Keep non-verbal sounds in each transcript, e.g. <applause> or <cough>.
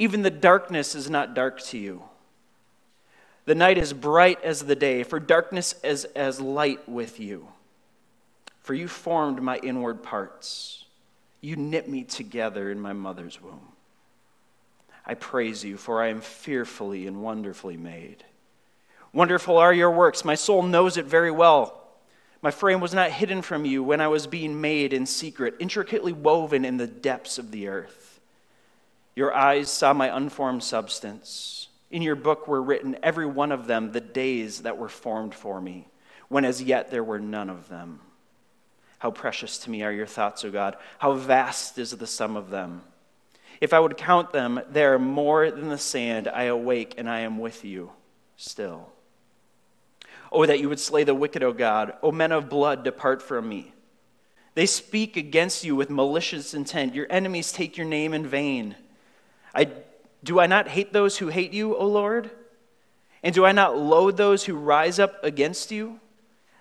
even the darkness is not dark to you. The night is bright as the day, for darkness is as light with you. For you formed my inward parts. You knit me together in my mother's womb. I praise you, for I am fearfully and wonderfully made. Wonderful are your works. My soul knows it very well. My frame was not hidden from you when I was being made in secret, intricately woven in the depths of the earth. Your eyes saw my unformed substance. In your book were written, every one of them, the days that were formed for me, when as yet there were none of them. How precious to me are your thoughts, O God. How vast is the sum of them. If I would count them, they are more than the sand. I awake and I am with you still. Oh, that you would slay the wicked, O God. O men of blood, depart from me. They speak against you with malicious intent. Your enemies take your name in vain. I, do I not hate those who hate you, O Lord? And do I not loathe those who rise up against you?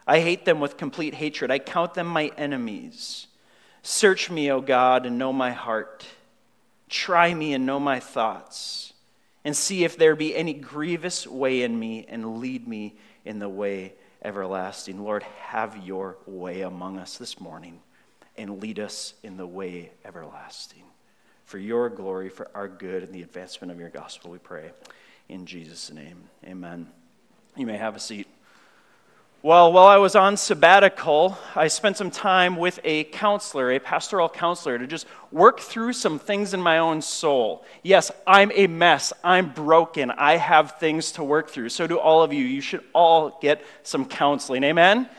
I hate them with complete hatred. I count them my enemies. Search me, O God, and know my heart. Try me and know my thoughts, and see if there be any grievous way in me, and lead me in the way everlasting. Lord, have your way among us this morning, and lead us in the way everlasting. For your glory, for our good, and the advancement of your gospel, we pray. In Jesus' name, amen. You may have a seat. Well, while I was on sabbatical, I spent some time with a counselor, a pastoral counselor, to just work through some things in my own soul. Yes, I'm a mess. I'm broken. I have things to work through. So do all of you. You should all get some counseling. Amen?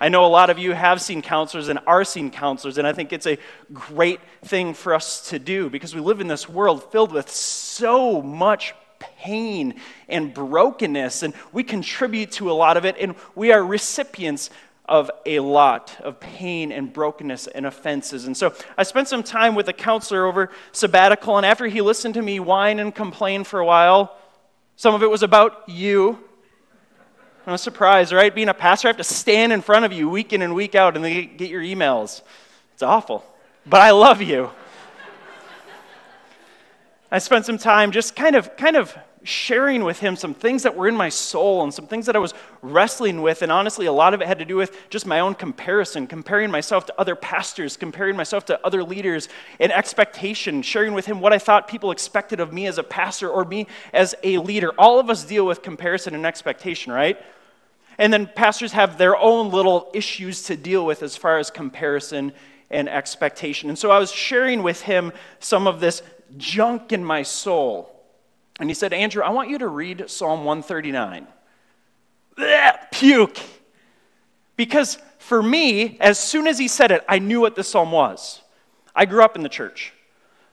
I know a lot of you have seen counselors and are seeing counselors, and I think it's a great thing for us to do because we live in this world filled with so much pain and brokenness, and we contribute to a lot of it, and we are recipients of a lot of pain and brokenness and offenses. And so I spent some time with a counselor over sabbatical, and after he listened to me whine and complain for a while, some of it was about you. I'm surprised, right? Being a pastor, I have to stand in front of you week in and week out and get your emails. It's awful. But I love you. <laughs> I spent some time just kind of, kind of sharing with him some things that were in my soul and some things that I was wrestling with. And honestly, a lot of it had to do with just my own comparison, comparing myself to other pastors, comparing myself to other leaders, and expectation, sharing with him what I thought people expected of me as a pastor or me as a leader. All of us deal with comparison and expectation, right? And then pastors have their own little issues to deal with as far as comparison and expectation. And so I was sharing with him some of this junk in my soul. And he said, Andrew, I want you to read Psalm 139. Blech, puke. Because for me, as soon as he said it, I knew what this psalm was. I grew up in the church.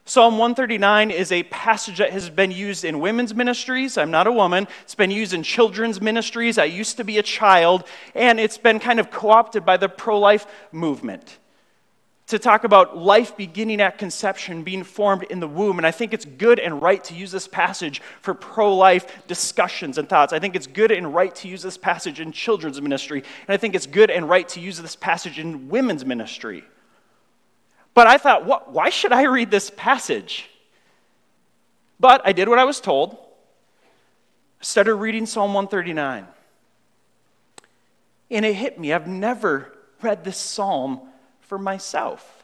Psalm 139 is a passage that has been used in women's ministries. I'm not a woman. It's been used in children's ministries. I used to be a child. And it's been kind of co opted by the pro life movement to talk about life beginning at conception, being formed in the womb. And I think it's good and right to use this passage for pro life discussions and thoughts. I think it's good and right to use this passage in children's ministry. And I think it's good and right to use this passage in women's ministry. But I thought, what, why should I read this passage? But I did what I was told. I started reading Psalm 139. And it hit me. I've never read this psalm for myself.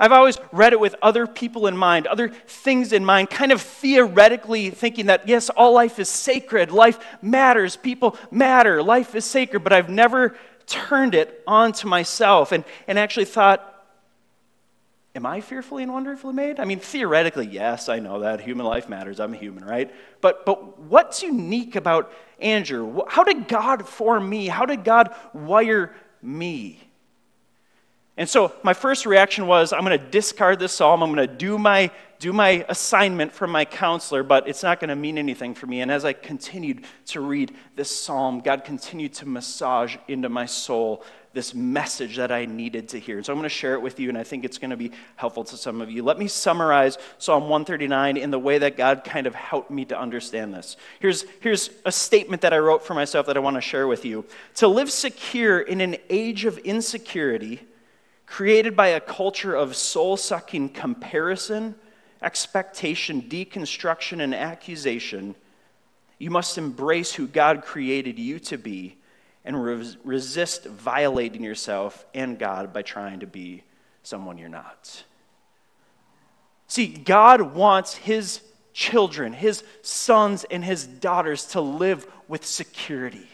I've always read it with other people in mind, other things in mind, kind of theoretically thinking that, yes, all life is sacred, life matters, people matter, life is sacred, but I've never turned it onto myself and, and actually thought, Am I fearfully and wonderfully made? I mean, theoretically, yes, I know that. Human life matters. I'm a human, right? But, but what's unique about Andrew? How did God form me? How did God wire me? And so my first reaction was I'm going to discard this psalm. I'm going to do my, do my assignment from my counselor, but it's not going to mean anything for me. And as I continued to read this psalm, God continued to massage into my soul this message that I needed to hear. So I'm going to share it with you, and I think it's going to be helpful to some of you. Let me summarize Psalm 139 in the way that God kind of helped me to understand this. Here's, here's a statement that I wrote for myself that I want to share with you. To live secure in an age of insecurity created by a culture of soul sucking comparison, expectation, deconstruction, and accusation, you must embrace who God created you to be and res- resist violating yourself and God by trying to be someone you're not. See, God wants His children, His sons, and His daughters to live with security.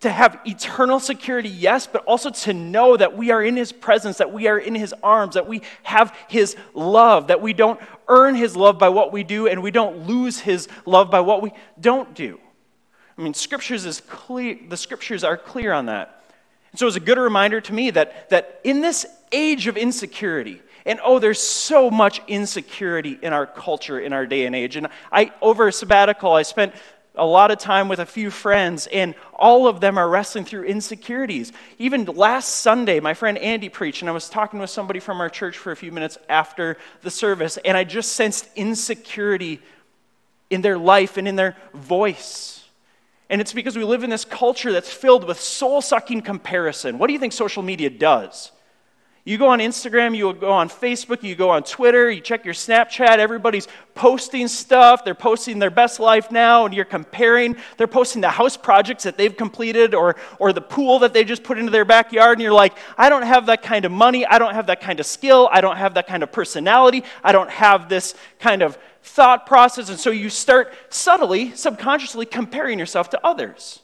To have eternal security, yes, but also to know that we are in His presence, that we are in His arms, that we have His love, that we don't earn His love by what we do, and we don't lose His love by what we don't do. I mean, scriptures is clear, the scriptures are clear on that. And so it's a good reminder to me that, that in this age of insecurity, and oh, there's so much insecurity in our culture in our day and age. And I, over a sabbatical, I spent a lot of time with a few friends, and all of them are wrestling through insecurities. Even last Sunday, my friend Andy preached, and I was talking with somebody from our church for a few minutes after the service, and I just sensed insecurity in their life and in their voice. And it's because we live in this culture that's filled with soul sucking comparison. What do you think social media does? You go on Instagram, you go on Facebook, you go on Twitter, you check your Snapchat, everybody's posting stuff. They're posting their best life now, and you're comparing. They're posting the house projects that they've completed or, or the pool that they just put into their backyard, and you're like, I don't have that kind of money. I don't have that kind of skill. I don't have that kind of personality. I don't have this kind of thought process. And so you start subtly, subconsciously comparing yourself to others.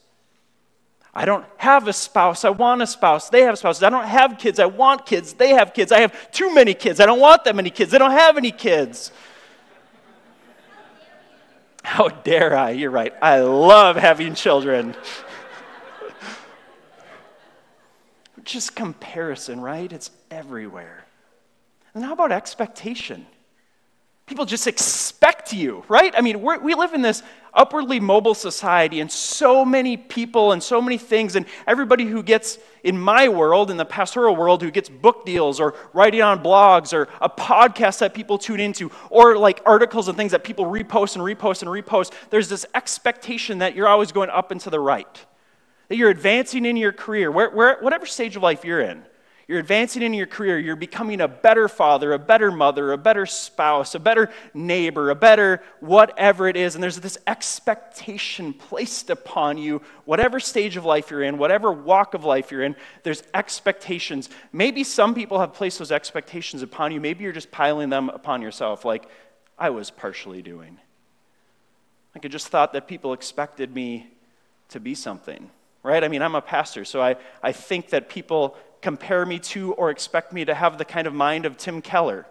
I don't have a spouse. I want a spouse. They have spouses. I don't have kids. I want kids. They have kids. I have too many kids. I don't want that many kids. They don't have any kids. <laughs> How dare I? You're right. I love having children. <laughs> Just comparison, right? It's everywhere. And how about expectation? People just expect you, right? I mean, we live in this upwardly mobile society, and so many people and so many things, and everybody who gets, in my world, in the pastoral world, who gets book deals or writing on blogs or a podcast that people tune into, or like articles and things that people repost and repost and repost, there's this expectation that you're always going up and to the right, that you're advancing in your career, where, where, whatever stage of life you're in. You're advancing in your career. You're becoming a better father, a better mother, a better spouse, a better neighbor, a better whatever it is. And there's this expectation placed upon you, whatever stage of life you're in, whatever walk of life you're in, there's expectations. Maybe some people have placed those expectations upon you. Maybe you're just piling them upon yourself, like I was partially doing. Like I just thought that people expected me to be something right? I mean, I'm a pastor, so I, I think that people compare me to or expect me to have the kind of mind of Tim Keller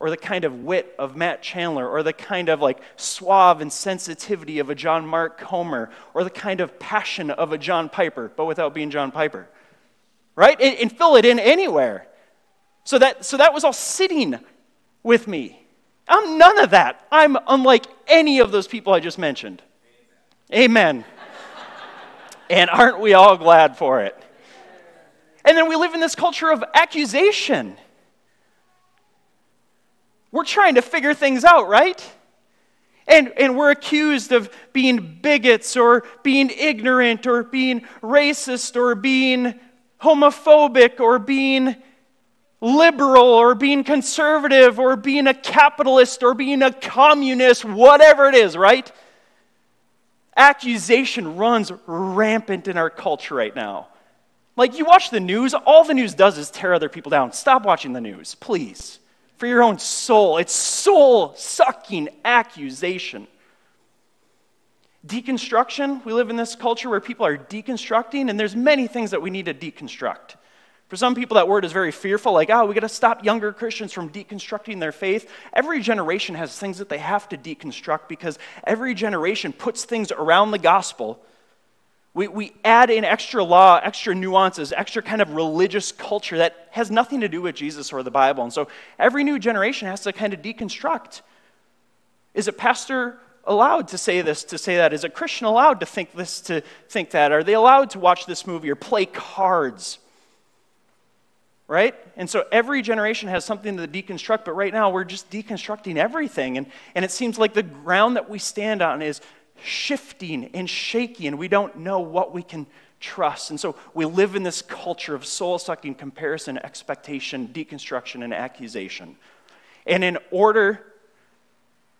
or the kind of wit of Matt Chandler, or the kind of like suave and sensitivity of a John Mark Comer, or the kind of passion of a John Piper, but without being John Piper. Right? And, and fill it in anywhere. So that, so that was all sitting with me. I'm none of that. I'm unlike any of those people I just mentioned. Amen. <laughs> and aren't we all glad for it? And then we live in this culture of accusation. We're trying to figure things out, right? And, and we're accused of being bigots or being ignorant or being racist or being homophobic or being liberal or being conservative or being a capitalist or being a communist, whatever it is, right? Accusation runs rampant in our culture right now. Like, you watch the news, all the news does is tear other people down. Stop watching the news, please. For your own soul. It's soul sucking accusation. Deconstruction, we live in this culture where people are deconstructing, and there's many things that we need to deconstruct. For some people, that word is very fearful, like, oh, we got to stop younger Christians from deconstructing their faith. Every generation has things that they have to deconstruct because every generation puts things around the gospel we, we add in extra law, extra nuances, extra kind of religious culture that has nothing to do with Jesus or the Bible. And so every new generation has to kind of deconstruct. Is a pastor allowed to say this, to say that? Is a Christian allowed to think this, to think that? Are they allowed to watch this movie or play cards? Right? And so every generation has something to deconstruct, but right now we're just deconstructing everything. And, and it seems like the ground that we stand on is shifting and shaky, and we don't know what we can trust. And so we live in this culture of soul sucking comparison, expectation, deconstruction, and accusation. And in order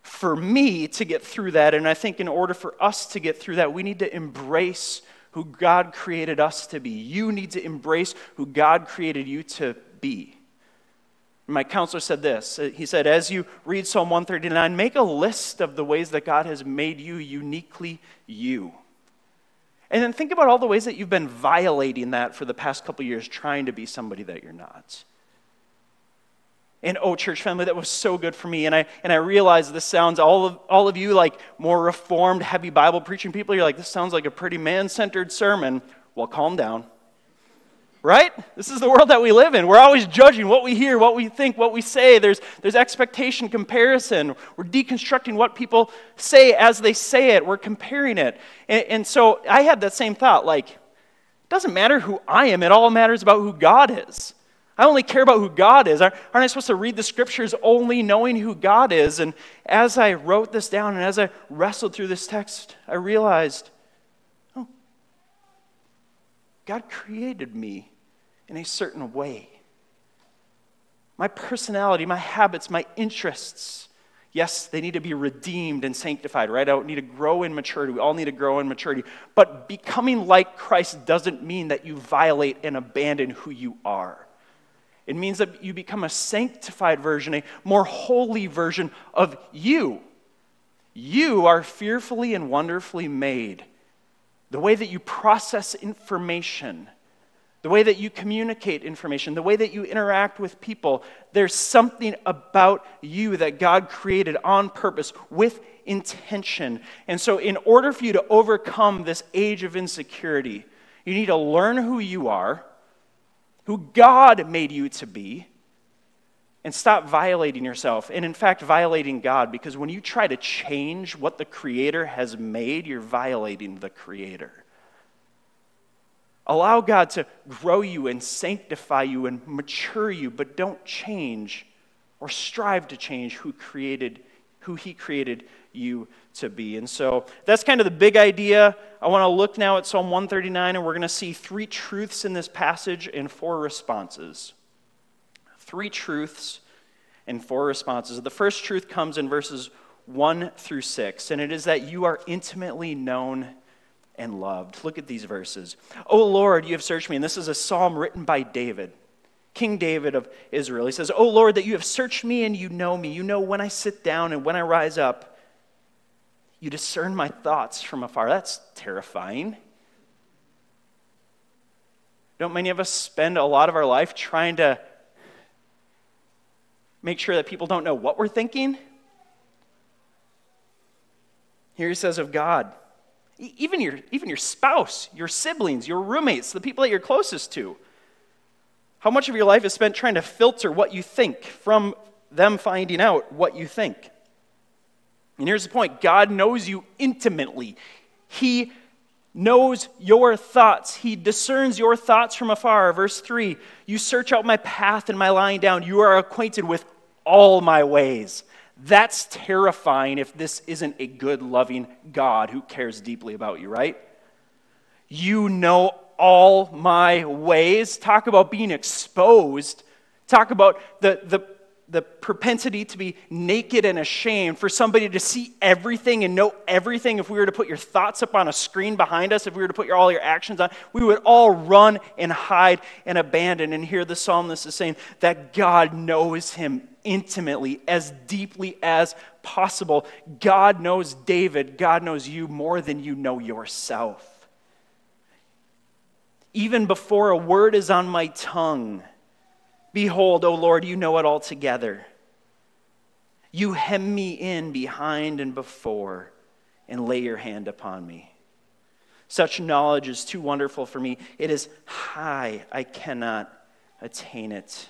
for me to get through that, and I think in order for us to get through that, we need to embrace who God created us to be. You need to embrace who God created you to be. My counselor said this. He said, As you read Psalm 139, make a list of the ways that God has made you uniquely you. And then think about all the ways that you've been violating that for the past couple years, trying to be somebody that you're not. And oh, church family, that was so good for me. And I, and I realized this sounds, all of, all of you like more reformed, heavy Bible preaching people, you're like, this sounds like a pretty man centered sermon. Well, calm down right? This is the world that we live in. We're always judging what we hear, what we think, what we say. There's, there's expectation comparison. We're deconstructing what people say as they say it, we're comparing it. And, and so I had that same thought like, it doesn't matter who I am, it all matters about who God is. I only care about who God is. Aren't I supposed to read the scriptures only knowing who God is? And as I wrote this down and as I wrestled through this text, I realized oh, God created me in a certain way. My personality, my habits, my interests, yes, they need to be redeemed and sanctified, right? I need to grow in maturity. We all need to grow in maturity. But becoming like Christ doesn't mean that you violate and abandon who you are. It means that you become a sanctified version, a more holy version of you. You are fearfully and wonderfully made the way that you process information, the way that you communicate information, the way that you interact with people, there's something about you that God created on purpose with intention. And so, in order for you to overcome this age of insecurity, you need to learn who you are, who God made you to be, and stop violating yourself. And in fact, violating God, because when you try to change what the Creator has made, you're violating the Creator. Allow God to grow you and sanctify you and mature you, but don't change or strive to change who created who he created you to be. And so that's kind of the big idea. I want to look now at Psalm 139 and we're going to see three truths in this passage and four responses three truths and four responses. The first truth comes in verses 1 through 6, and it is that you are intimately known and loved. Look at these verses. Oh Lord, you have searched me. And this is a psalm written by David, King David of Israel. He says, Oh Lord, that you have searched me and you know me. You know when I sit down and when I rise up. You discern my thoughts from afar. That's terrifying. Don't many of us spend a lot of our life trying to make sure that people don't know what we're thinking. Here he says of God, even your, even your spouse, your siblings, your roommates, the people that you're closest to. How much of your life is spent trying to filter what you think from them finding out what you think? And here's the point God knows you intimately. He knows your thoughts. He discerns your thoughts from afar. Verse 3 You search out my path and my lying down. You are acquainted with all my ways. That's terrifying if this isn't a good, loving God who cares deeply about you, right? You know all my ways. Talk about being exposed. Talk about the, the the propensity to be naked and ashamed, for somebody to see everything and know everything. If we were to put your thoughts up on a screen behind us, if we were to put your, all your actions on, we would all run and hide and abandon. And here the psalmist is saying that God knows him intimately, as deeply as possible. God knows David, God knows you more than you know yourself. Even before a word is on my tongue, Behold, O Lord, you know it altogether. You hem me in behind and before and lay your hand upon me. Such knowledge is too wonderful for me. It is high, I cannot attain it.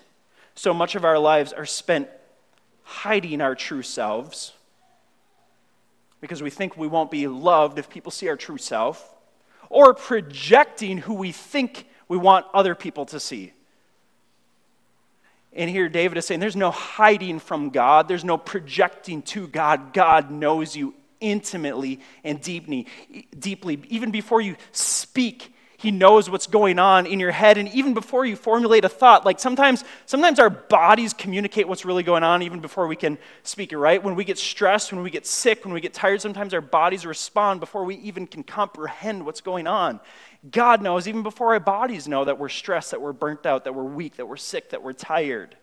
So much of our lives are spent hiding our true selves because we think we won't be loved if people see our true self, or projecting who we think we want other people to see. And here David is saying there's no hiding from God, there's no projecting to God. God knows you intimately and deeply, deeply. Even before you speak, he knows what's going on in your head and even before you formulate a thought like sometimes sometimes our bodies communicate what's really going on even before we can speak it right when we get stressed when we get sick when we get tired sometimes our bodies respond before we even can comprehend what's going on God knows even before our bodies know that we're stressed, that we're burnt out, that we're weak, that we're sick, that we're tired.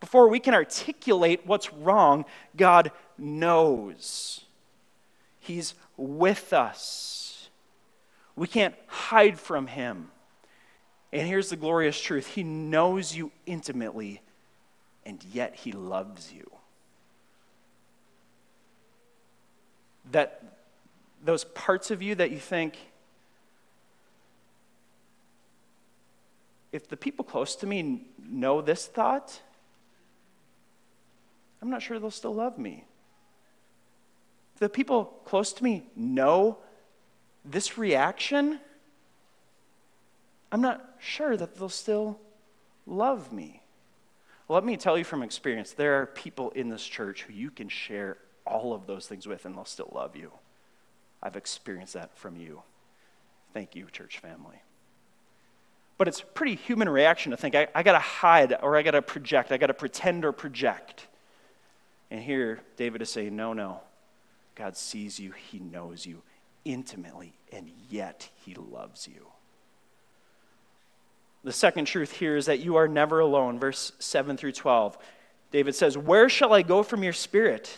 Before we can articulate what's wrong, God knows. He's with us. We can't hide from Him. And here's the glorious truth He knows you intimately, and yet He loves you. That those parts of you that you think, if the people close to me know this thought, I'm not sure they'll still love me. The people close to me know this reaction, I'm not sure that they'll still love me. Let me tell you from experience there are people in this church who you can share all of those things with and they'll still love you. I've experienced that from you. Thank you, church family. But it's pretty human reaction to think, I, I got to hide or I got to project, I got to pretend or project. And here, David is saying, no, no. God sees you, He knows you intimately, and yet He loves you. The second truth here is that you are never alone. Verse 7 through 12. David says, Where shall I go from your spirit?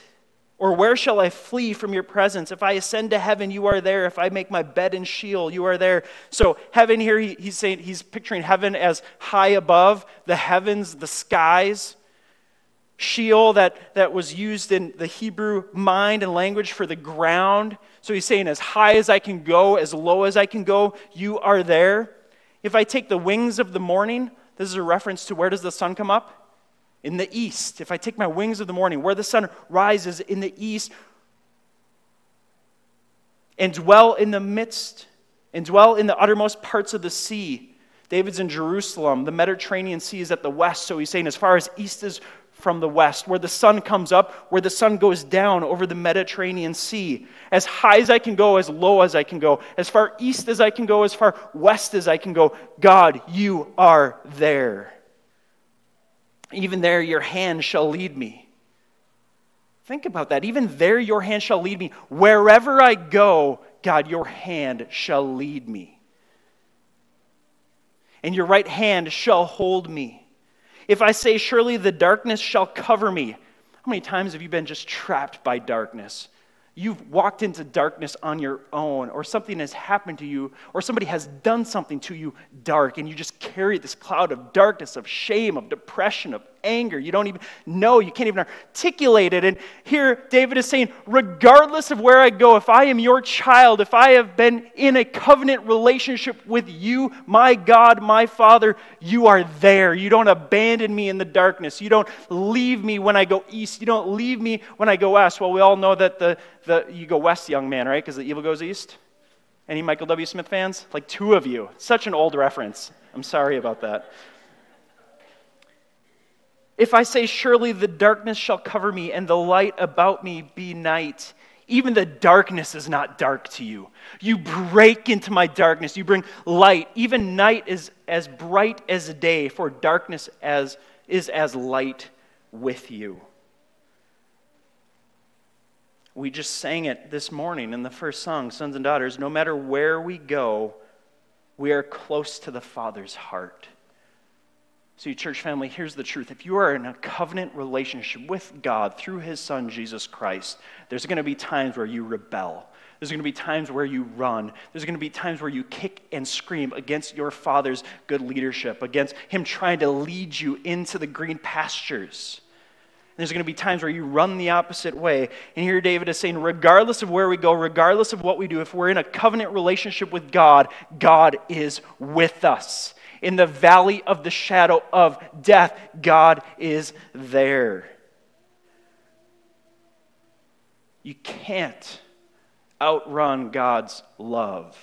Or where shall I flee from your presence? If I ascend to heaven, you are there. If I make my bed in Sheol, you are there. So, heaven here, he, he's saying, he's picturing heaven as high above, the heavens, the skies. Sheol, that, that was used in the Hebrew mind and language for the ground. So he's saying, as high as I can go, as low as I can go, you are there. If I take the wings of the morning, this is a reference to where does the sun come up? in the east, if I take my wings of the morning, where the sun rises in the east, and dwell in the midst, and dwell in the uttermost parts of the sea. David's in Jerusalem. The Mediterranean Sea is at the west, so he's saying as far as east is from the west, where the sun comes up, where the sun goes down over the Mediterranean Sea. As high as I can go, as low as I can go, as far east as I can go, as far west as I can go. God, you are there. Even there, your hand shall lead me. Think about that. Even there, your hand shall lead me. Wherever I go, God, your hand shall lead me. And your right hand shall hold me. If I say, Surely the darkness shall cover me. How many times have you been just trapped by darkness? You've walked into darkness on your own, or something has happened to you, or somebody has done something to you dark, and you just carry this cloud of darkness, of shame, of depression, of anger. You don't even know, you can't even articulate it. And here David is saying, regardless of where I go, if I am your child, if I have been in a covenant relationship with you, my God, my Father, you are there. You don't abandon me in the darkness. You don't leave me when I go east. You don't leave me when I go west. Well, we all know that the, the you go west, young man, right? Because the evil goes east. Any Michael W. Smith fans? Like two of you. Such an old reference. I'm sorry about that. If I say, Surely the darkness shall cover me, and the light about me be night, even the darkness is not dark to you. You break into my darkness. You bring light. Even night is as bright as day, for darkness as, is as light with you. We just sang it this morning in the first song, Sons and Daughters. No matter where we go, we are close to the Father's heart. See, church family, here's the truth. If you are in a covenant relationship with God through His Son, Jesus Christ, there's going to be times where you rebel. There's going to be times where you run. There's going to be times where you kick and scream against your Father's good leadership, against Him trying to lead you into the green pastures. And There's going to be times where you run the opposite way. And here David is saying, regardless of where we go, regardless of what we do, if we're in a covenant relationship with God, God is with us. In the valley of the shadow of death, God is there. You can't outrun God's love.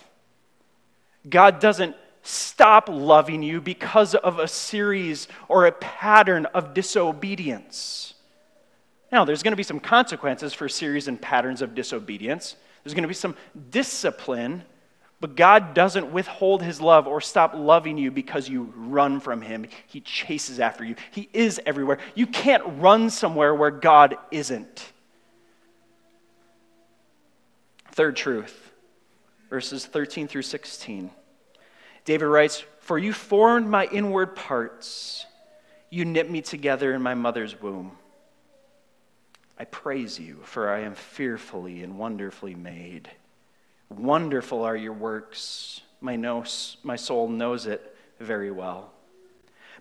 God doesn't stop loving you because of a series or a pattern of disobedience. Now, there's going to be some consequences for series and patterns of disobedience. There's going to be some discipline but God doesn't withhold his love or stop loving you because you run from him. He chases after you. He is everywhere. You can't run somewhere where God isn't. Third truth, verses 13 through 16. David writes, For you formed my inward parts, you knit me together in my mother's womb. I praise you, for I am fearfully and wonderfully made. Wonderful are your works. My, nose, my soul knows it very well.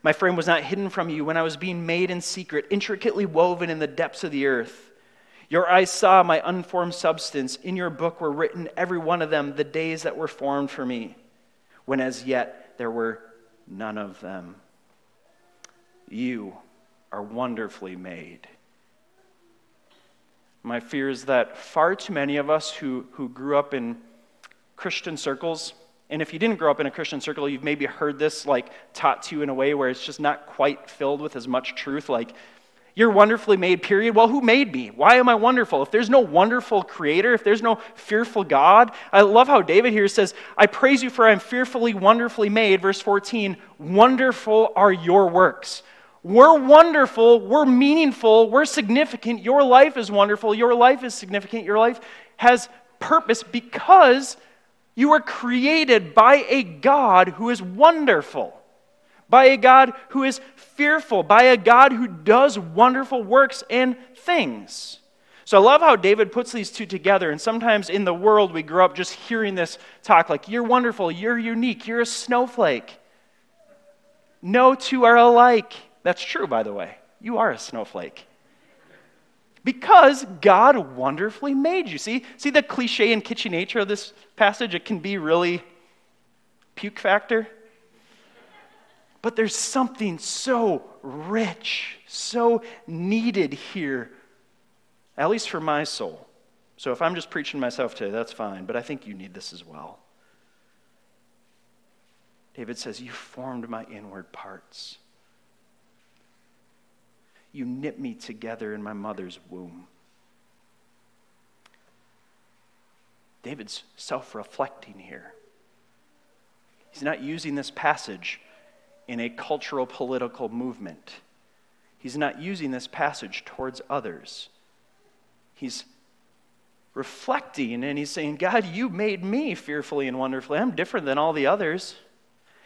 My frame was not hidden from you when I was being made in secret, intricately woven in the depths of the earth. Your eyes saw my unformed substance. In your book were written, every one of them, the days that were formed for me, when as yet there were none of them. You are wonderfully made. My fear is that far too many of us who, who grew up in Christian circles, and if you didn't grow up in a Christian circle, you've maybe heard this like taught to you in a way where it's just not quite filled with as much truth. Like, you're wonderfully made, period. Well, who made me? Why am I wonderful? If there's no wonderful creator, if there's no fearful God, I love how David here says, I praise you for I am fearfully, wonderfully made. Verse 14, wonderful are your works. We're wonderful, we're meaningful, we're significant. Your life is wonderful, your life is significant, your life has purpose because you were created by a God who is wonderful, by a God who is fearful, by a God who does wonderful works and things. So I love how David puts these two together. And sometimes in the world, we grow up just hearing this talk like, you're wonderful, you're unique, you're a snowflake. No two are alike. That's true, by the way. You are a snowflake. Because God wonderfully made you. See, see the cliche and kitschy nature of this passage? It can be really puke factor. But there's something so rich, so needed here, at least for my soul. So if I'm just preaching myself today, that's fine, but I think you need this as well. David says, You formed my inward parts. You knit me together in my mother's womb. David's self reflecting here. He's not using this passage in a cultural political movement. He's not using this passage towards others. He's reflecting and he's saying, God, you made me fearfully and wonderfully. I'm different than all the others.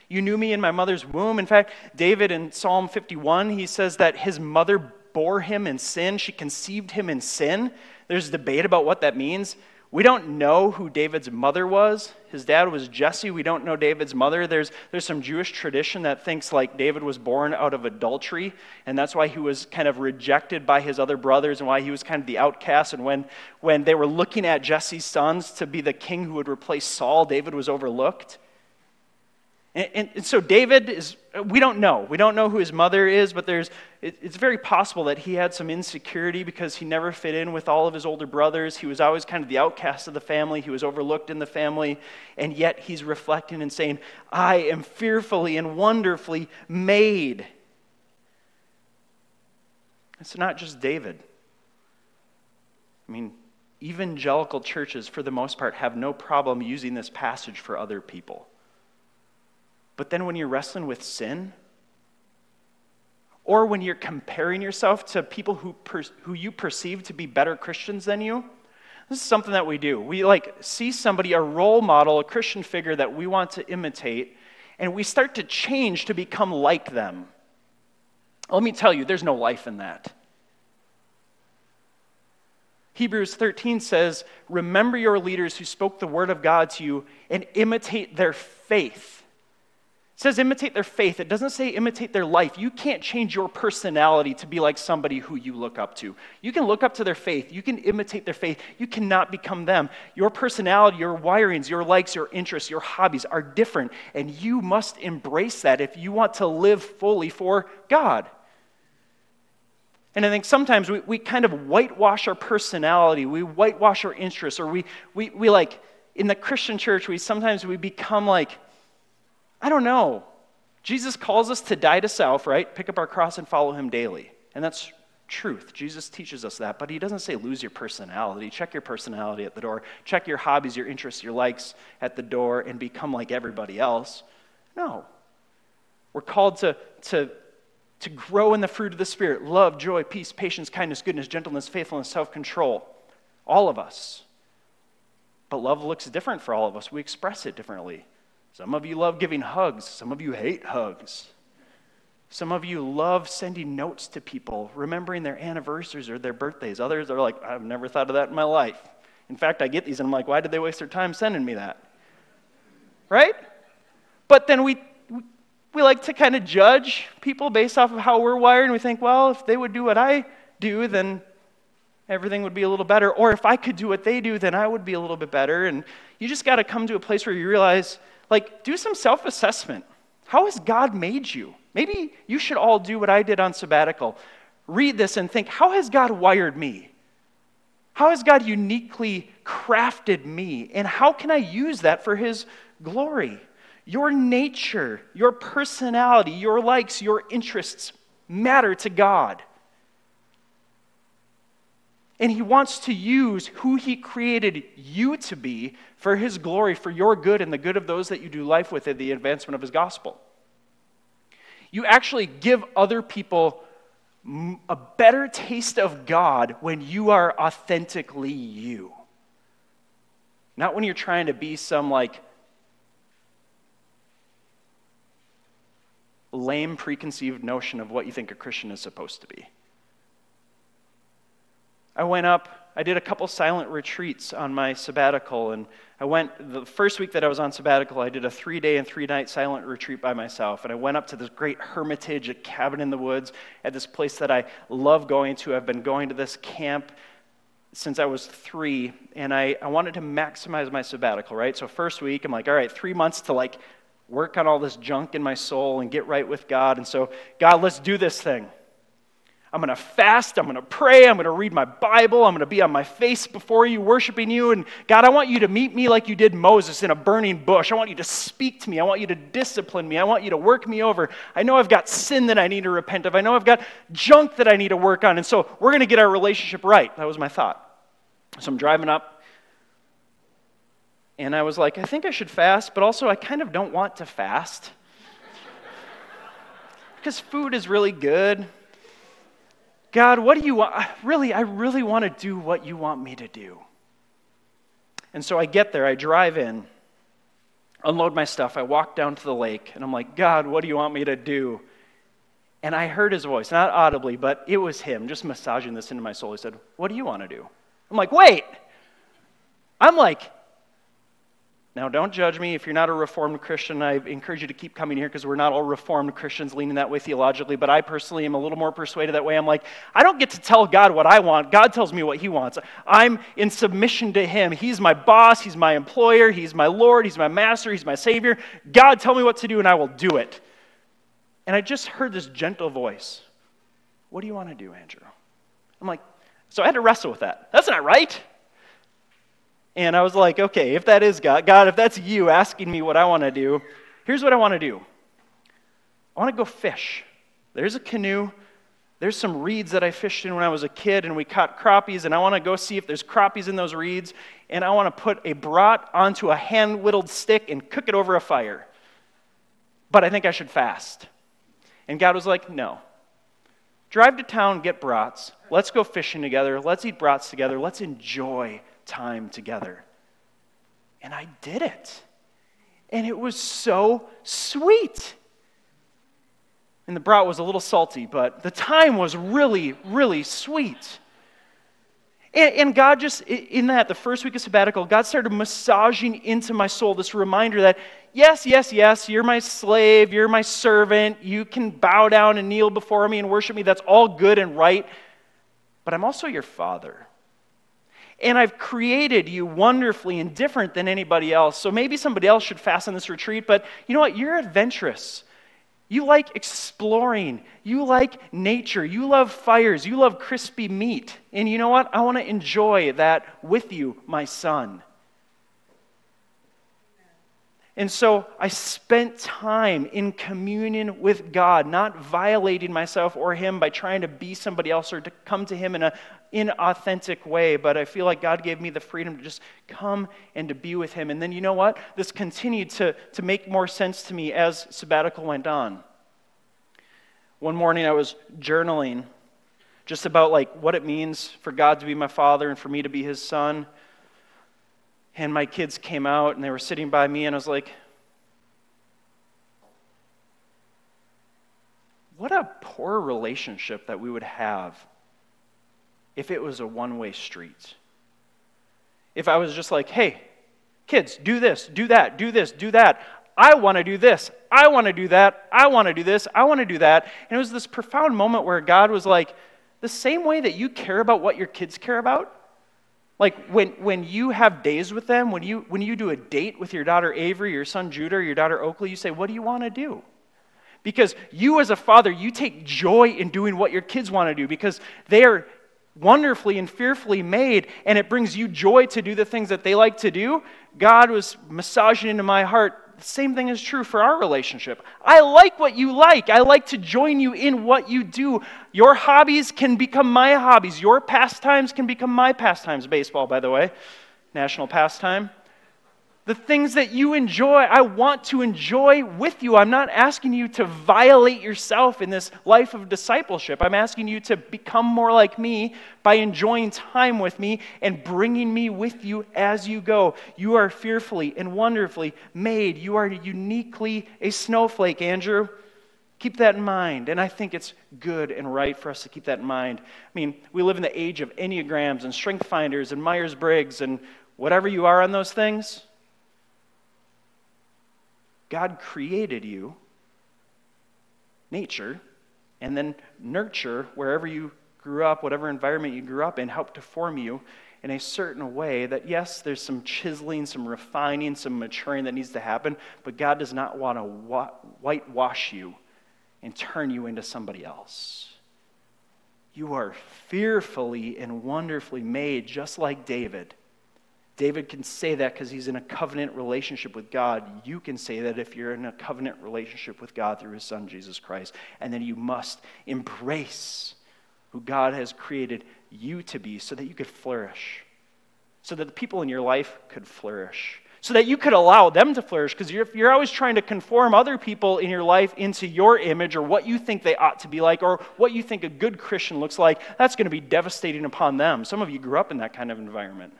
You knew me in my mother's womb. In fact, David in Psalm 51, he says that his mother bore him in sin. She conceived him in sin. There's debate about what that means. We don't know who David's mother was. His dad was Jesse. We don't know David's mother. There's, there's some Jewish tradition that thinks like David was born out of adultery, and that's why he was kind of rejected by his other brothers and why he was kind of the outcast. And when, when they were looking at Jesse's sons to be the king who would replace Saul, David was overlooked. And, and, and, so David is, we don't know. We don't know who his mother is, but there's, it, it's very possible that he had some insecurity because he never fit in with all of his older brothers. He was always kind of the outcast of the family. He was overlooked in the family. And yet he's reflecting and saying, I am fearfully and wonderfully made. It's not just David. I mean, evangelical churches, for the most part, have no problem using this passage for other people. But then when you're wrestling with sin, or when you're comparing yourself to people who, per, who you perceive to be better Christians than you, this is something that we do. We like see somebody, a role model, a Christian figure that we want to imitate, and we start to change to become like them. Let me tell you, there's no life in that. Hebrews 13 says, Remember your leaders who spoke the word of God to you and imitate their faith. It says imitate their faith. It doesn't say imitate their life. You can't change your personality to be like somebody who you look up to. You can look up to their faith. You can imitate their faith. You cannot become them. Your personality, your wirings, your likes, your interests, your hobbies are different, and you must embrace that if you want to live fully for God. And I think sometimes we, we kind of whitewash our personality, we whitewash our interests, or we, we, we like, in the Christian church, we sometimes we become like, I don't know. Jesus calls us to die to self, right? Pick up our cross and follow him daily. And that's truth. Jesus teaches us that, but he doesn't say lose your personality. Check your personality at the door. Check your hobbies, your interests, your likes at the door and become like everybody else. No. We're called to, to, to grow in the fruit of the Spirit love, joy, peace, patience, kindness, goodness, gentleness, faithfulness, self control. All of us. But love looks different for all of us. We express it differently. Some of you love giving hugs, some of you hate hugs. Some of you love sending notes to people, remembering their anniversaries or their birthdays. Others are like, I've never thought of that in my life. In fact, I get these and I'm like, why did they waste their time sending me that? Right? But then we, we like to kind of judge people based off of how we're wired, and we think, well, if they would do what I do, then everything would be a little better. Or if I could do what they do, then I would be a little bit better. And you just got to come to a place where you realize like, do some self assessment. How has God made you? Maybe you should all do what I did on sabbatical. Read this and think, how has God wired me? How has God uniquely crafted me? And how can I use that for His glory? Your nature, your personality, your likes, your interests matter to God. And He wants to use who He created you to be for His glory, for your good and the good of those that you do life with in the advancement of His gospel. You actually give other people a better taste of God when you are authentically you. Not when you're trying to be some like lame preconceived notion of what you think a Christian is supposed to be. I went up, I did a couple silent retreats on my sabbatical, and I went, the first week that I was on sabbatical, I did a three day and three night silent retreat by myself. And I went up to this great hermitage, a cabin in the woods, at this place that I love going to. I've been going to this camp since I was three, and I, I wanted to maximize my sabbatical, right? So, first week, I'm like, all right, three months to like work on all this junk in my soul and get right with God. And so, God, let's do this thing. I'm going to fast. I'm going to pray. I'm going to read my Bible. I'm going to be on my face before you, worshiping you. And God, I want you to meet me like you did Moses in a burning bush. I want you to speak to me. I want you to discipline me. I want you to work me over. I know I've got sin that I need to repent of. I know I've got junk that I need to work on. And so we're going to get our relationship right. That was my thought. So I'm driving up. And I was like, I think I should fast, but also I kind of don't want to fast. <laughs> because food is really good God, what do you want? Really, I really want to do what you want me to do. And so I get there, I drive in, unload my stuff, I walk down to the lake, and I'm like, God, what do you want me to do? And I heard his voice, not audibly, but it was him just massaging this into my soul. He said, What do you want to do? I'm like, Wait! I'm like, now, don't judge me if you're not a Reformed Christian. I encourage you to keep coming here because we're not all Reformed Christians leaning that way theologically, but I personally am a little more persuaded that way. I'm like, I don't get to tell God what I want. God tells me what He wants. I'm in submission to Him. He's my boss, He's my employer, He's my Lord, He's my master, He's my Savior. God, tell me what to do, and I will do it. And I just heard this gentle voice What do you want to do, Andrew? I'm like, so I had to wrestle with that. That's not right. And I was like, okay, if that is God, God, if that's you asking me what I want to do, here's what I want to do I want to go fish. There's a canoe. There's some reeds that I fished in when I was a kid, and we caught crappies, and I want to go see if there's crappies in those reeds, and I want to put a brat onto a hand whittled stick and cook it over a fire. But I think I should fast. And God was like, no. Drive to town, get brats. Let's go fishing together. Let's eat brats together. Let's enjoy time together. And I did it. And it was so sweet. And the brat was a little salty, but the time was really, really sweet. And, God just, in that, the first week of sabbatical, God started massaging into my soul this reminder that, yes, yes, yes, you're my slave, you're my servant, you can bow down and kneel before me and worship me. That's all good and right. But I'm also your father. And I've created you wonderfully and different than anybody else. So maybe somebody else should fast on this retreat, but you know what? You're adventurous. You like exploring. You like nature. You love fires. You love crispy meat. And you know what? I want to enjoy that with you, my son. And so I spent time in communion with God, not violating myself or Him by trying to be somebody else or to come to Him in an inauthentic way. But I feel like God gave me the freedom to just come and to be with Him. And then you know what? This continued to, to make more sense to me as sabbatical went on. One morning I was journaling just about like what it means for God to be my father and for me to be his son and my kids came out and they were sitting by me, and I was like, what a poor relationship that we would have if it was a one way street. If I was just like, hey, kids, do this, do that, do this, do that. I want to do this. I want to do that. I want to do this. I want to do that. And it was this profound moment where God was like, the same way that you care about what your kids care about, like when, when you have days with them, when you, when you do a date with your daughter Avery, your son Judah, or your daughter Oakley, you say, What do you want to do? Because you, as a father, you take joy in doing what your kids want to do because they are wonderfully and fearfully made, and it brings you joy to do the things that they like to do. God was massaging into my heart the same thing is true for our relationship. I like what you like. I like to join you in what you do. Your hobbies can become my hobbies. Your pastimes can become my pastimes. Baseball, by the way, national pastime the things that you enjoy, I want to enjoy with you. I'm not asking you to violate yourself in this life of discipleship. I'm asking you to become more like me by enjoying time with me and bringing me with you as you go. You are fearfully and wonderfully made. You are uniquely a snowflake, Andrew. Keep that in mind. And I think it's good and right for us to keep that in mind. I mean, we live in the age of Enneagrams and Strength Finders and Myers Briggs and whatever you are on those things. God created you, nature, and then nurture wherever you grew up, whatever environment you grew up in, helped to form you in a certain way that, yes, there's some chiseling, some refining, some maturing that needs to happen, but God does not want to whitewash you and turn you into somebody else. You are fearfully and wonderfully made, just like David. David can say that because he's in a covenant relationship with God. You can say that if you're in a covenant relationship with God through his son, Jesus Christ. And then you must embrace who God has created you to be so that you could flourish, so that the people in your life could flourish, so that you could allow them to flourish. Because you're, you're always trying to conform other people in your life into your image or what you think they ought to be like or what you think a good Christian looks like, that's going to be devastating upon them. Some of you grew up in that kind of environment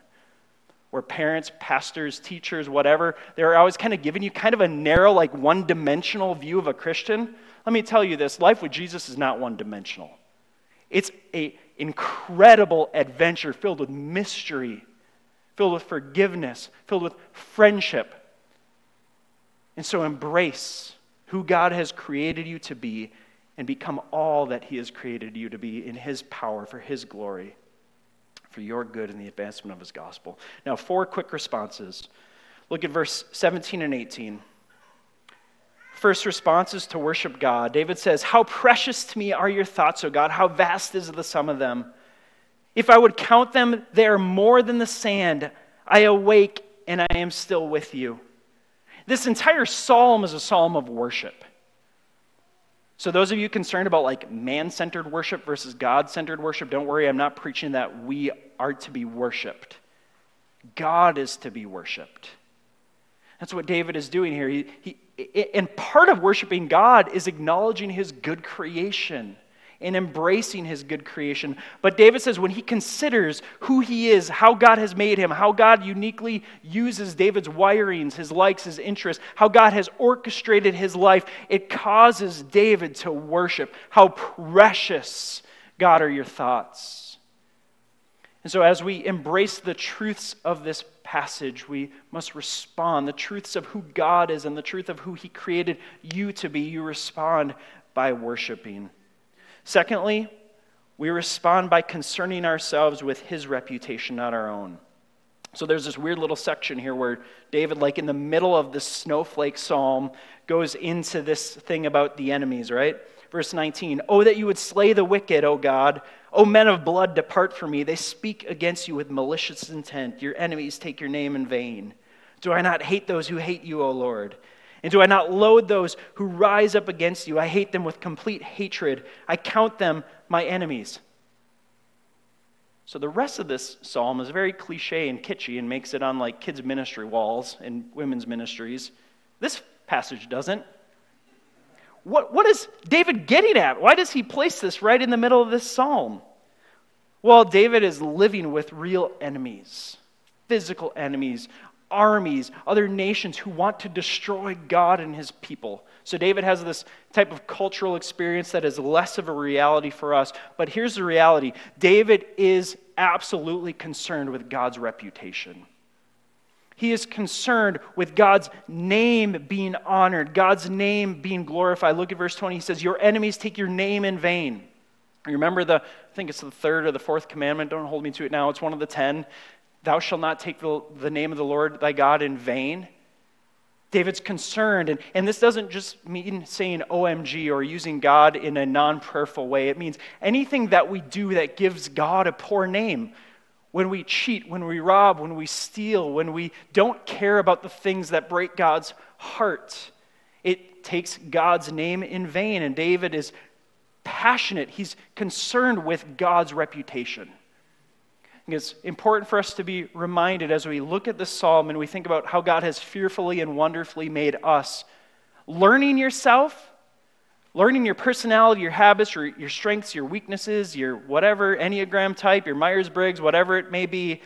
where parents, pastors, teachers, whatever, they're always kind of giving you kind of a narrow, like one dimensional view of a Christian. Let me tell you this life with Jesus is not one dimensional. It's an incredible adventure filled with mystery, filled with forgiveness, filled with friendship. And so embrace who God has created you to be and become all that He has created you to be in His power for His glory for your good and the advancement of his gospel. Now, four quick responses. Look at verse 17 and 18. First response is to worship God. David says, How precious to me are your thoughts, O God! How vast is the sum of them! If I would count them, they are more than the sand. I awake and I am still with you. This entire psalm is a psalm of worship. So, those of you concerned about like man centered worship versus God centered worship, don't worry, I'm not preaching that we are to be worshiped. God is to be worshiped. That's what David is doing here. He, he, and part of worshiping God is acknowledging his good creation. And embracing his good creation. But David says when he considers who he is, how God has made him, how God uniquely uses David's wirings, his likes, his interests, how God has orchestrated his life, it causes David to worship. How precious, God, are your thoughts. And so, as we embrace the truths of this passage, we must respond. The truths of who God is and the truth of who He created you to be, you respond by worshiping. Secondly, we respond by concerning ourselves with his reputation, not our own. So there's this weird little section here where David, like in the middle of the snowflake psalm, goes into this thing about the enemies, right? Verse 19 Oh, that you would slay the wicked, O God. O men of blood, depart from me. They speak against you with malicious intent. Your enemies take your name in vain. Do I not hate those who hate you, O Lord? And do I not loathe those who rise up against you? I hate them with complete hatred. I count them my enemies. So the rest of this psalm is very cliche and kitschy and makes it on like kids' ministry walls and women's ministries. This passage doesn't. What, what is David getting at? Why does he place this right in the middle of this psalm? Well, David is living with real enemies, physical enemies, armies, other nations who want to destroy God and his people. So David has this type of cultural experience that is less of a reality for us. But here's the reality David is absolutely concerned with God's reputation. He is concerned with God's name being honored, God's name being glorified. Look at verse 20. He says, Your enemies take your name in vain. Remember the, I think it's the third or the fourth commandment. Don't hold me to it now. It's one of the ten. Thou shalt not take the, the name of the Lord thy God in vain. David's concerned, and, and this doesn't just mean saying OMG or using God in a non prayerful way. It means anything that we do that gives God a poor name. When we cheat, when we rob, when we steal, when we don't care about the things that break God's heart, it takes God's name in vain. And David is passionate, he's concerned with God's reputation it's important for us to be reminded as we look at this psalm and we think about how God has fearfully and wonderfully made us. Learning yourself, learning your personality, your habits, your, your strengths, your weaknesses, your whatever, Enneagram type, your Myers Briggs, whatever it may be,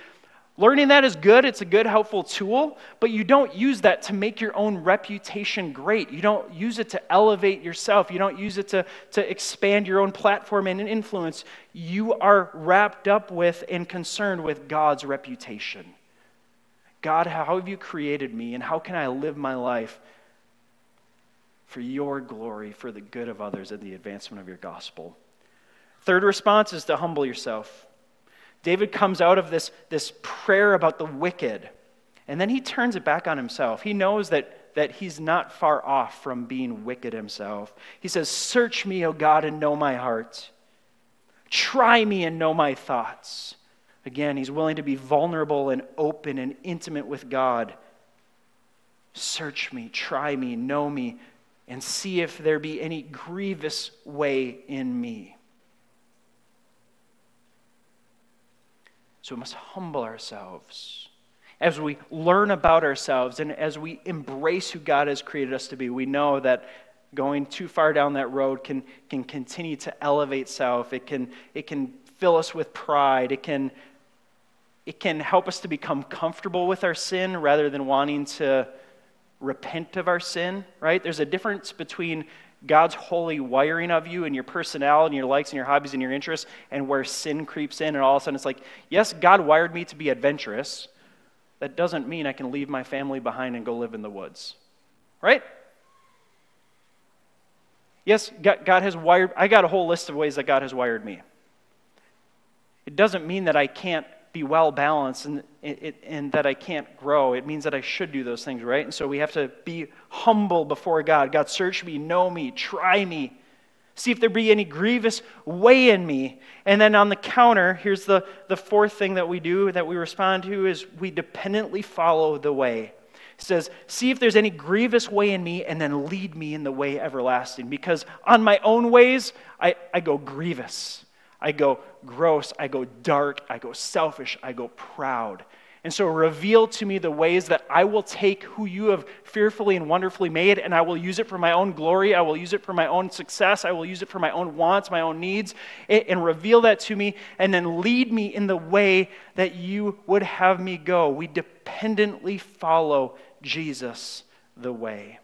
Learning that is good, it's a good, helpful tool, but you don't use that to make your own reputation great. You don't use it to elevate yourself. You don't use it to, to expand your own platform and influence. You are wrapped up with and concerned with God's reputation. God, how have you created me, and how can I live my life for your glory, for the good of others, and the advancement of your gospel? Third response is to humble yourself. David comes out of this, this prayer about the wicked, and then he turns it back on himself. He knows that, that he's not far off from being wicked himself. He says, Search me, O God, and know my heart. Try me and know my thoughts. Again, he's willing to be vulnerable and open and intimate with God. Search me, try me, know me, and see if there be any grievous way in me. So we must humble ourselves. As we learn about ourselves and as we embrace who God has created us to be, we know that going too far down that road can, can continue to elevate self. It can, it can fill us with pride. It can, it can help us to become comfortable with our sin rather than wanting to repent of our sin, right? There's a difference between God's holy wiring of you and your personality and your likes and your hobbies and your interests, and where sin creeps in, and all of a sudden it's like, yes, God wired me to be adventurous. That doesn't mean I can leave my family behind and go live in the woods. Right? Yes, God has wired, I got a whole list of ways that God has wired me. It doesn't mean that I can't be well balanced and, and that I can't grow. It means that I should do those things, right? And so we have to be humble before God. God, search me, know me, try me. See if there be any grievous way in me. And then on the counter, here's the, the fourth thing that we do that we respond to is we dependently follow the way. It says, See if there's any grievous way in me, and then lead me in the way everlasting. Because on my own ways, I, I go grievous. I go gross, I go dark, I go selfish, I go proud. And so reveal to me the ways that I will take who you have fearfully and wonderfully made and I will use it for my own glory. I will use it for my own success. I will use it for my own wants, my own needs. And reveal that to me and then lead me in the way that you would have me go. We dependently follow Jesus the way.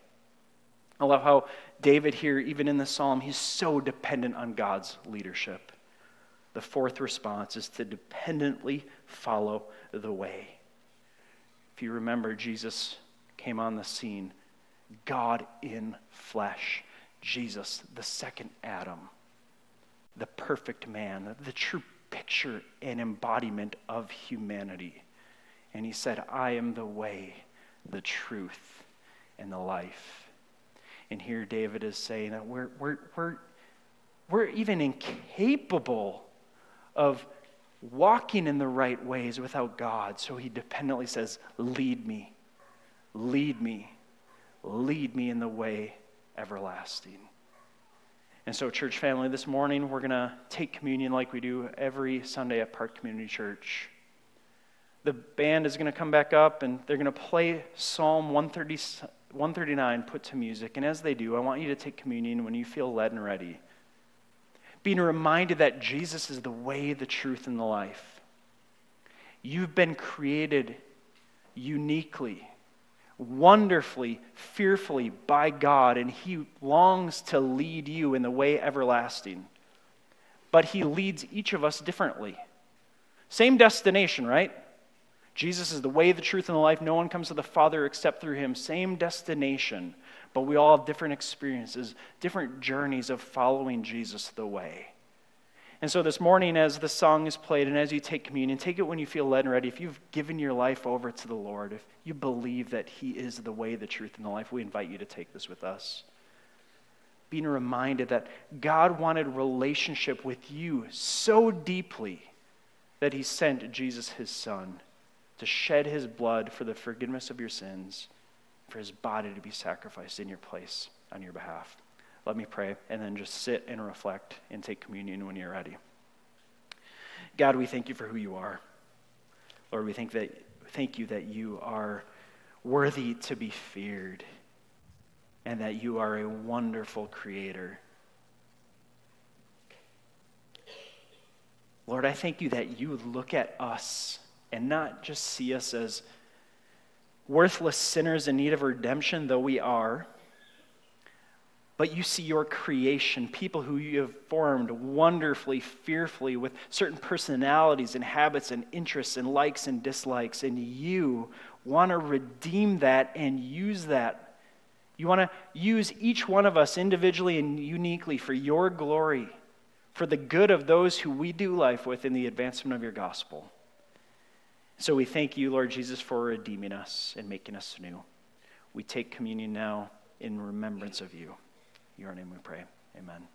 I love how David here, even in the psalm, he's so dependent on God's leadership. The fourth response is to dependently follow the way. If you remember, Jesus came on the scene, God in flesh, Jesus, the second Adam, the perfect man, the true picture and embodiment of humanity. And he said, I am the way, the truth, and the life. And here David is saying that we're, we're, we're, we're even incapable of walking in the right ways without God. So he dependently says, Lead me, lead me, lead me in the way everlasting. And so, church family, this morning we're going to take communion like we do every Sunday at Park Community Church. The band is going to come back up and they're going to play Psalm 130, 139 put to music. And as they do, I want you to take communion when you feel led and ready being reminded that Jesus is the way, the truth, and the life. You've been created uniquely, wonderfully, fearfully by God, and He longs to lead you in the way everlasting. But He leads each of us differently. Same destination, right? Jesus is the way, the truth, and the life. No one comes to the Father except through Him. Same destination but we all have different experiences, different journeys of following Jesus the way. And so this morning, as the song is played and as you take communion, take it when you feel led and ready. If you've given your life over to the Lord, if you believe that He is the way, the truth, and the life, we invite you to take this with us. Being reminded that God wanted relationship with you so deeply that He sent Jesus, His Son, to shed His blood for the forgiveness of your sins for his body to be sacrificed in your place on your behalf. Let me pray and then just sit and reflect and take communion when you're ready. God, we thank you for who you are. Lord, we think that, thank you that you are worthy to be feared and that you are a wonderful creator. Lord, I thank you that you look at us and not just see us as worthless sinners in need of redemption, though we are. But you see your creation, people who you have formed wonderfully, fearfully, with certain personalities and habits and interests and likes and dislikes. And you want to redeem that and use that. You want to use each one of us individually and uniquely for your glory, for the good of those who we do life with in the advancement of your gospel. So we thank you, Lord Jesus, for redeeming us and making us new. We take communion now in remembrance of you. In your name we pray. Amen.